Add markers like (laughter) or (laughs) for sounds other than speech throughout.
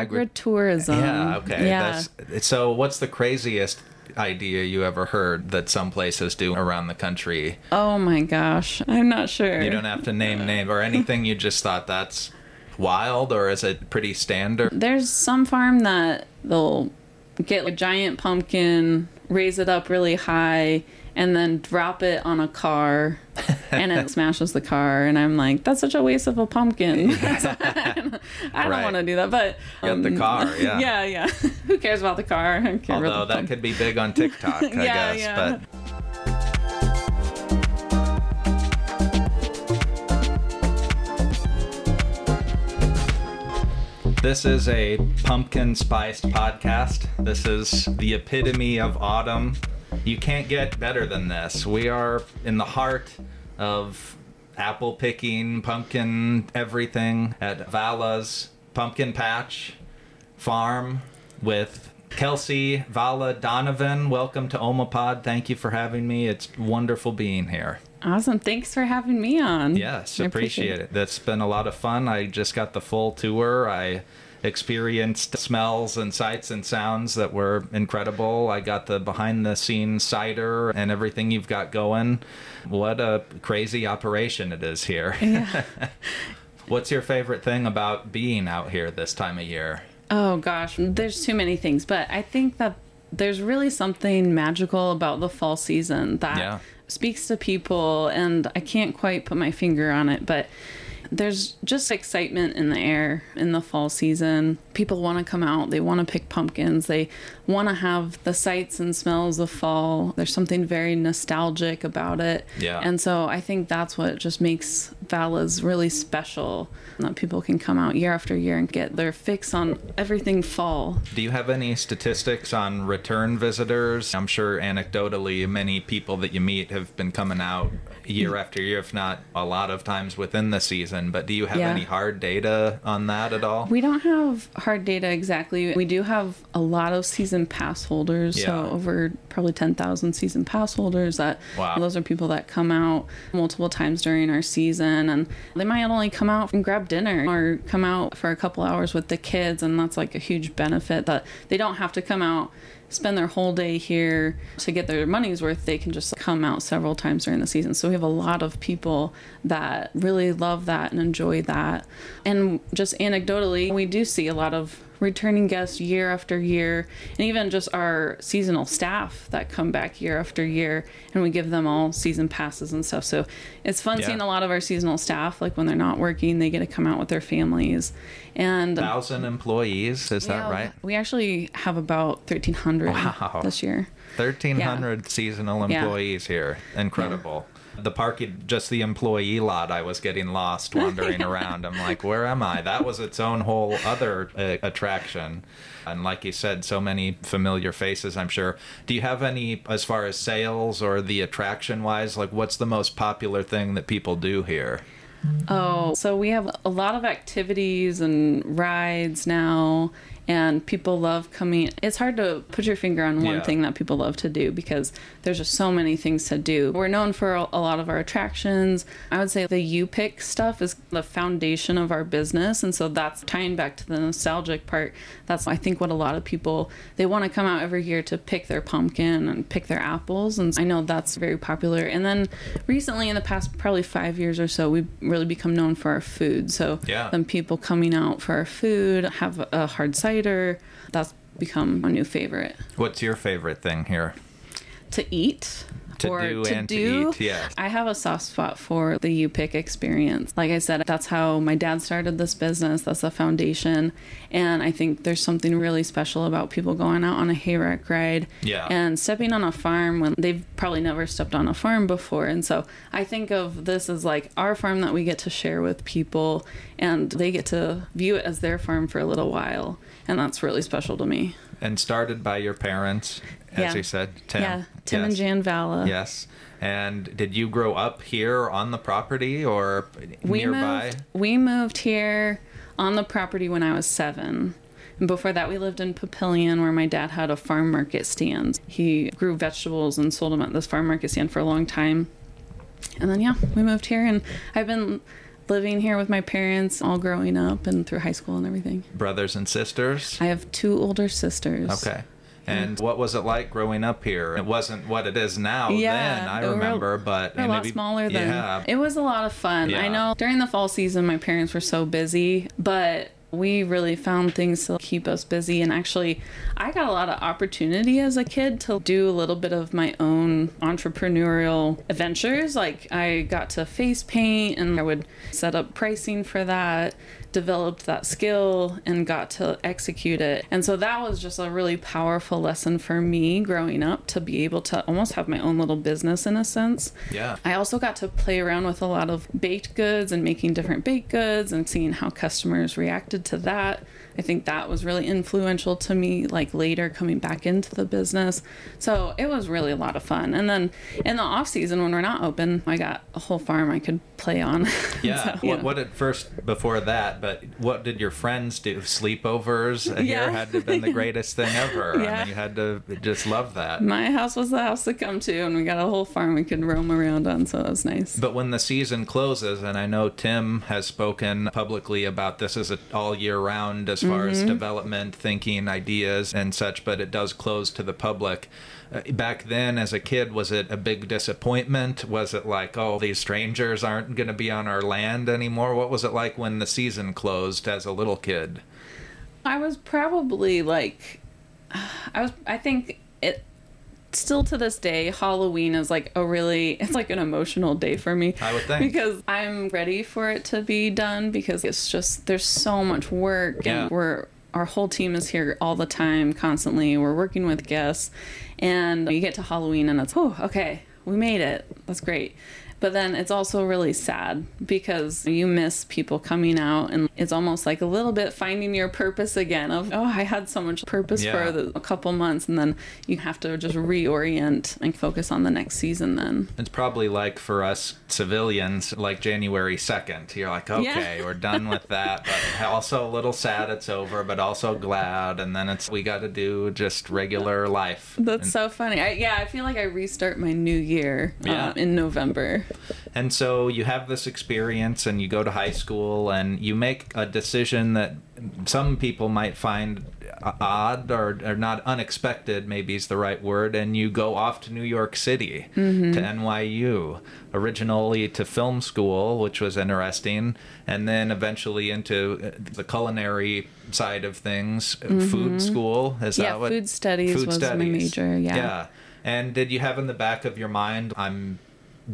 Agri- agritourism. yeah, okay. Yeah. That's, so, what's the craziest idea you ever heard that some places do around the country? oh my gosh, I'm not sure. You don't have to name (laughs) name or anything. You just thought that's wild, or is it pretty standard? There's some farm that they'll get a giant pumpkin, raise it up really high, and then drop it on a car, and it (laughs) smashes the car. And I'm like, that's such a waste of a pumpkin. (laughs) I don't Right. want to do that, but Get the um, car, (laughs) yeah. yeah, yeah. Who cares about the car? Although that could be big on TikTok, I Yeah, guess. yeah. But This is a pumpkin spiced podcast. This is the epitome of autumn. You can't get better than this. We are in the heart of apple picking, pumpkin everything at Vala's Pumpkin Patch Farm with Kelsey Vala Donovan. Welcome to Omapod. Thank you for having me. It's wonderful being here. Awesome. Thanks for having me on. Yes, I appreciate it. That's been a lot of fun. I just got the full tour. I experienced smells and sights and sounds that were incredible. I got the behind the scenes cider and everything you've got going. What a crazy operation it is here. Yeah. (laughs) What's your favorite thing about being out here this time of year? Oh gosh, there's too many things, but I think that there's really something magical about the fall season that Yeah. speaks to people and I can't quite put my finger on it, but there's just excitement in the air in the fall season. People want to come out, they want to pick pumpkins, they want to have the sights and smells of fall. There's something very nostalgic about it. Yeah. And so I think that's what just makes Vala's really special that people can come out year after year and get their fix on everything fall. Do you have any statistics on return visitors? I'm sure anecdotally, many people that you meet have been coming out year mm. after year, if not a lot of times within the season. But do you have Yeah. any hard data on that at all? We don't have hard data exactly. We do have a lot of season pass holders, Yeah. so over probably 10,000 season pass holders that Wow. those are people that come out multiple times during our season and they might only come out and grab dinner or come out for a couple hours with the kids and that's like a huge benefit that they don't have to come out spend their whole day here to get their money's worth. They can just come out several times during the season. So we have a lot of people that really love that and enjoy that. And just anecdotally we do see a lot of returning guests year after year and even just our seasonal staff that come back year after year and we give them all season passes and stuff so it's fun Yeah. seeing a lot of our seasonal staff like when they're not working they get to come out with their families and Thousand employees, is that right? we actually have about 1300 Wow. this year 1,300 seasonal Yeah. employees here. Incredible. The parking, just the employee lot, I was getting lost wandering (laughs) around. I'm like, where am I? That was its own whole other uh, attraction. And like you said, so many familiar faces, I'm sure. Do you have any, as far as sales or the attraction wise, like what's the most popular thing that people do here? Oh, so we have a lot of activities and rides now, and people love coming. It's hard to put your finger on one Yeah. thing that people love to do because there's just so many things to do. We're known for a lot of our attractions. I would say the U pick stuff is the foundation of our business, and so that's tying back to the nostalgic part. That's I think what a lot of people they want to come out every year to pick their pumpkin and pick their apples, and I know that's very popular. And then recently, in the past probably five years or so, we've really become known for our food. So Yeah. then people coming out for our food, have a hard cider. That's become a new favorite What's your favorite thing here? to eat. To or do to and to do. eat, yes. I have a soft spot for the U pick experience. Like I said, that's how my dad started this business. That's the foundation. And I think there's something really special about people going out on a hayrack ride Yeah. and stepping on a farm when they've probably never stepped on a farm before. And so I think of this as like our farm that we get to share with people and they get to view it as their farm for a little while. And that's really special to me. And started by your parents, as Yeah. you said, Tim. yeah, Tim and Jan Vala. Yes. And did you grow up here on the property or we nearby? Moved, we moved here on the property when I was seven. And before that, we lived in Papillion, where my dad had a farm market stand. He grew vegetables and sold them at this farm market stand for a long time. And then, yeah, we moved here, and I've been living here with my parents all growing up and through high school and everything. Brothers and sisters? I have two older sisters. Okay. And what was it like growing up here? It wasn't what it is now Yeah, then, I they were- remember, but a lot maybe- smaller than yeah. it was a lot of fun. Yeah. I know during the fall season my parents were so busy, but we really found things to keep us busy and actually I got a lot of opportunity as a kid to do a little bit of my own entrepreneurial adventures. Like I got to face paint and I would set up pricing for that developed that skill and got to execute it. And so that was just a really powerful lesson for me growing up to be able to almost have my own little business in a sense. Yeah. I also got to play around with a lot of baked goods and making different baked goods and seeing how customers reacted to that. I think that was really influential to me, like later coming back into the business. So it was really a lot of fun. And then in the off season, when we're not open, I got a whole farm I could play on. (laughs) Yeah. So, what, know. what at first before that, but what did your friends do? Sleepovers (laughs) here Yeah. had to have been the greatest thing ever. I mean, you had to just love that. My house was the house to come to, and we got a whole farm we could roam around on, so that was nice. But when the season closes, and I know Tim has spoken publicly about this as a all year round as far Mm-hmm. as development, thinking, ideas, and such, but it does close to the public. Uh, back then, as a kid, was it a big disappointment? Was it like, oh, these strangers aren't going to be on our land anymore? What was it like when the season closed as a little kid? I was probably like, I was. I think it. Still to this day, Halloween is like a really, (laughs) it's like an emotional day for me. I would think. Because I'm ready for it to be done because it's just, there's so much work Yeah. and we're, our whole team is here all the time, constantly. We're working with guests and you get to Halloween and it's, oh, okay, we made it. That's great. But then it's also really sad because you miss people coming out, and it's almost like a little bit finding your purpose again. Of oh, I had so much purpose Yeah. for the, a couple months, and then you have to just reorient and focus on the next season. Then It's probably like for us civilians, like January 2nd. You're like, okay, Yeah. we're done with that, but also a little sad it's over, but also glad. And then it's, we got to do just regular life. that's and, so funny. I, yeah, I feel like I restart my new year uh, Yeah. in November. And so you have this experience and you go to high school and you make a decision that some people might find odd or, or not unexpected maybe is the right word and you go off to new york city to nyu originally to film school which was interesting and then eventually into uh, the culinary side of things uh, food school is Yeah, that what food studies was my major, yeah. yeah. And did you have in the back of your mind i'm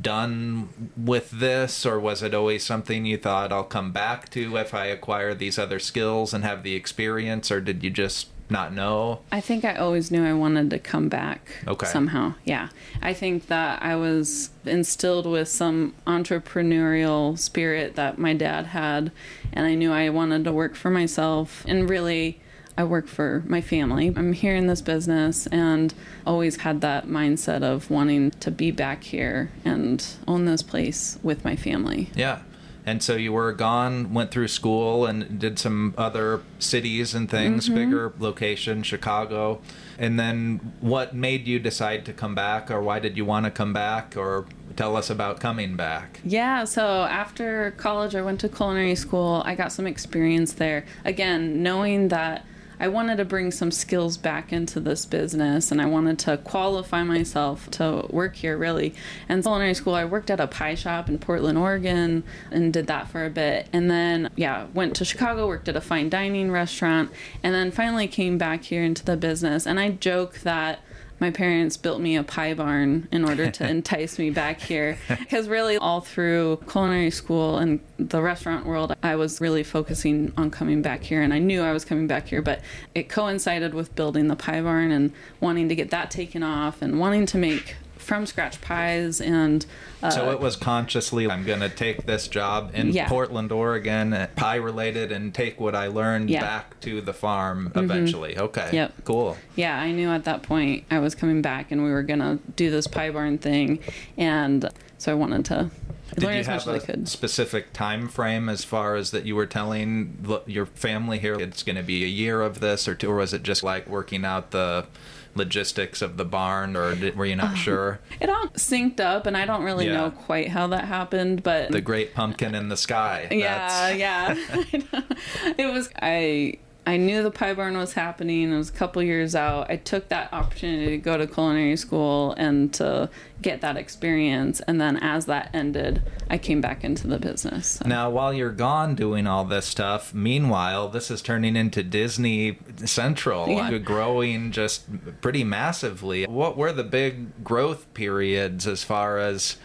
done with this or was it always something you thought I'll come back to if I acquire these other skills and have the experience or did you just not know? I think I always knew I wanted to come back Okay. somehow. Yeah. I think that I was instilled with some entrepreneurial spirit that my dad had, and I knew I wanted to work for myself. And really, I work for my family. I'm here in this business and always had that mindset of wanting to be back here and own this place with my family. Yeah. And so you were gone, went through school and did some other cities and things, mm-hmm. bigger location, Chicago. And then what made you decide to come back or why did you want to come back or tell us about coming back? Yeah, so after college, I went to culinary school. I got some experience there. Again, knowing that I wanted to bring some skills back into this business and I wanted to qualify myself to work here, really. And culinary school, I worked at a pie shop in Portland, Oregon, and did that for a bit. And then, yeah, went to Chicago, worked at a fine dining restaurant, and then finally came back here into the business. And I joke that my parents built me a pie barn in order to (laughs) entice me back here. Because really all through culinary school and the restaurant world i was really focusing on coming back here and i knew i was coming back here but it coincided with building the pie barn and wanting to get that taken off and wanting to make from scratch pies and uh, So it was consciously, I'm going to take this job in Yeah. Portland, Oregon, uh, pie related, and take what I learned Yeah. Mm-hmm. back to the farm eventually. Okay. Yep. Cool. yeah, I knew at that point I was coming back and we were gonna do this pie barn thing, and so I wanted to Did learned you as have a could. specific time frame as far as that you were telling your family here it's going to be a year of this or two, or was it just like working out the logistics of the barn, or did, were you not um, sure? It all synced up, and I don't really Yeah. know quite how that happened, but The great pumpkin in the sky. yeah, yeah. (laughs) it was I. I knew the pie barn was happening. It was a couple years out. I took that opportunity to go to culinary school and to get that experience. And then as that ended, I came back into the business. So- Now, while you're gone doing all this stuff, meanwhile, this is turning into Disney Central, Yeah. growing just pretty massively. What were the big growth periods as far as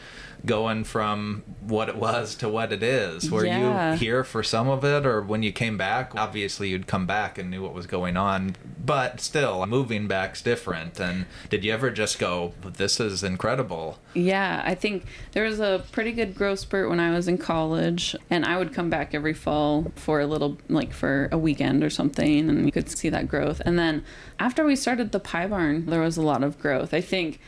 going from what it was to what it is? Were Yeah. you here for some of it, or when you came back? Obviously, you'd come back and knew what was going on, but still, moving back's different. And did you ever just go, "This is incredible"? Yeah, I think there was a pretty good growth spurt when I was in college, and I would come back every fall for a little, like for a weekend or something, and you could see that growth. And then after we started the Pie Barn, there was a lot of growth. I think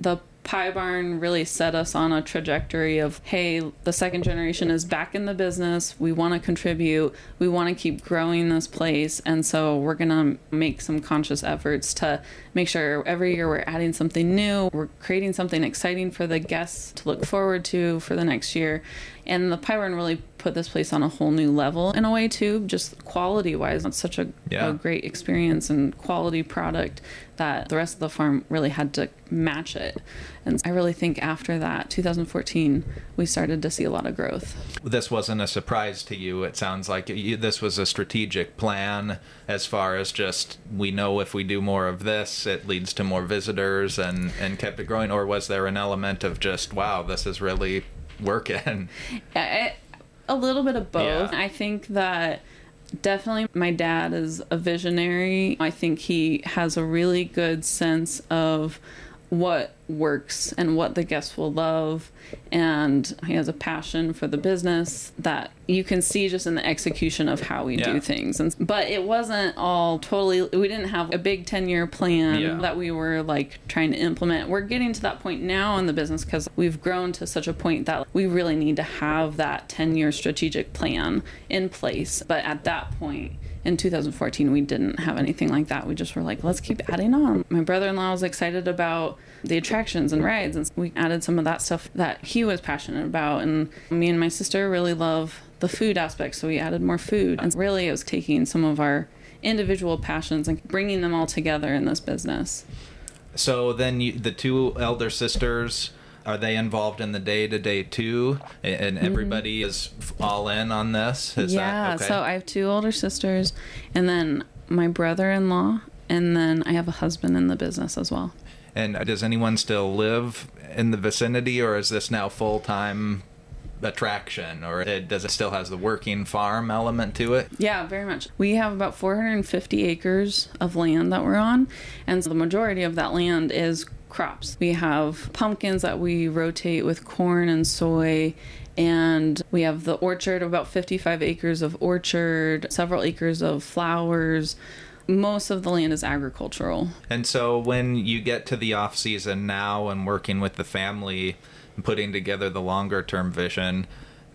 the Pie Barn really set us on a trajectory of hey, the second generation is back in the business. We want to contribute. We want to keep growing this place. And so we're going to make some conscious efforts to make sure every year we're adding something new. We're creating something exciting for the guests to look forward to for the next year. And the Pie Barn really put this place on a whole new level in a way, too, just quality wise. It's such a, Yeah. a great experience and quality product that the rest of the farm really had to match it. And I really think after that, 2014, we started to see a lot of growth. this wasn't a surprise to you. It sounds like you, this was a strategic plan as far as just we know if we do more of this, it leads to more visitors and and kept it growing. Or was there an element of just wow, this is really working? I, a little bit of both. Yeah. I think that definitely my dad is a visionary. I think he has a really good sense of what works and what the guests will love and he has a passion for the business that you can see just in the execution of how we Yeah. do things and but it wasn't all totally we didn't have a big 10 year plan Yeah. that we were like trying to implement we're getting to that point now in the business because we've grown to such a point that we really need to have that 10 year strategic plan in place but at that point in 2014 we didn't have anything like that we just were like let's keep adding on my brother-in-law was excited about the attractions and rides and we added some of that stuff that he was passionate about and me and my sister really love the food aspect so we added more food and really it was taking some of our individual passions and bringing them all together in this business So then you, the two elder sisters. Are they involved in the day to day too? And everybody is all in on this? Is Mm-hmm. yeah that okay? so i have two older sisters and then my brother-in-law and then i have a husband in the business as well And does anyone still live in the vicinity, or is this now full time attraction, or it, does it still has the working farm element to it? Yeah, very much. We have about 450 acres of land that we're on, and so the majority of that land is crops. We have pumpkins that we rotate with corn and soy. And we have the orchard, about 55 acres of orchard, several acres of flowers. Most of the land is agricultural. And so when you get to the off season now and working with the family and putting together the longer term vision,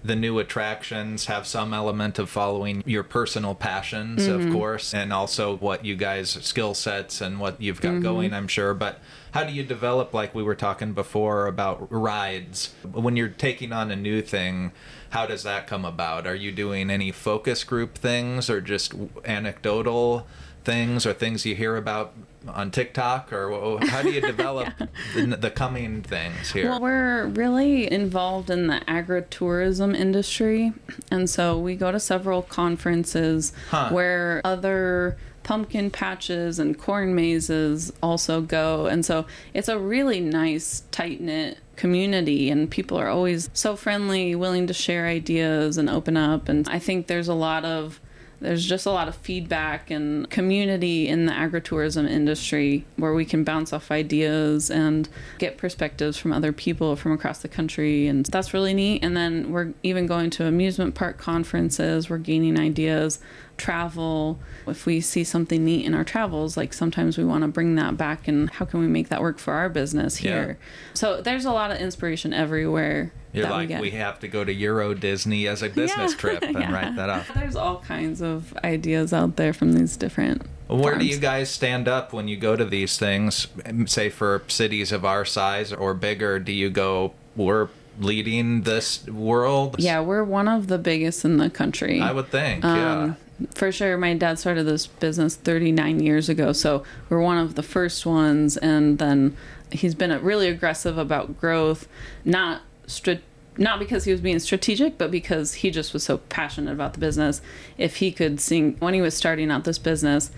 the new attractions have some element of following your personal passions, of mm-hmm. course, and also what you guys skill sets and what you've got mm-hmm. going, I'm sure. But how do you develop like we were talking before about rides when you're taking on a new thing? How does that come about? Are you doing any focus group things or just anecdotal things or things you hear about on TikTok or how do you (laughs) develop the, the coming things here? Well, we're really involved in the agritourism industry. And so we go to several conferences Huh. where other pumpkin patches and corn mazes also go. And so it's a really nice, tight knit community. And people are always so friendly, willing to share ideas and open up. And I think there's a lot of there's just a lot of feedback and community in the agritourism industry where we can bounce off ideas and get perspectives from other people from across the country and that's really neat and then we're even going to amusement park conferences we're gaining ideas travel. If we see something neat in our travels, like sometimes we want to bring that back and how can we make that work for our business here? Yeah. So there's a lot of inspiration everywhere. You're like, we, we, have to go to Euro Disney as a business yeah. trip (laughs) and yeah. write that up. There's all kinds of ideas out there from these different where do you guys stand up when you go to these things? Say for cities of our size or bigger, do you go, we're leading this world? Yeah, we're one of the biggest in the country. I would think, um, yeah. For sure. My dad started this business 39 years ago, so we're one of the first ones. And then he's been really aggressive about growth, not strict not because he was being strategic, but because he just was so passionate about the business. If he could sink when he was starting out this business,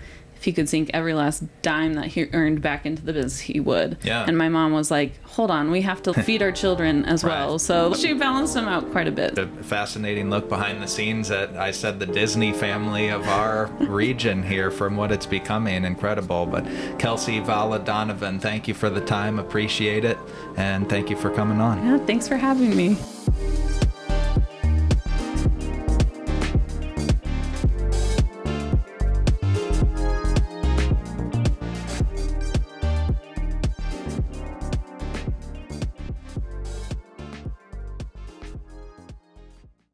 if he could sink every last dime that he earned back into the business, he would. Yeah. And my mom was like, hold on, we have to (laughs) feed our children as well. So she balanced him out quite a bit. A fascinating look behind the scenes at, I said, the Disney family of our (laughs) region here from what it's becoming. Incredible. But Kelsey Vala Donovan, thank you for the time. Appreciate it. And thank you for coming on. Yeah, thanks for having me.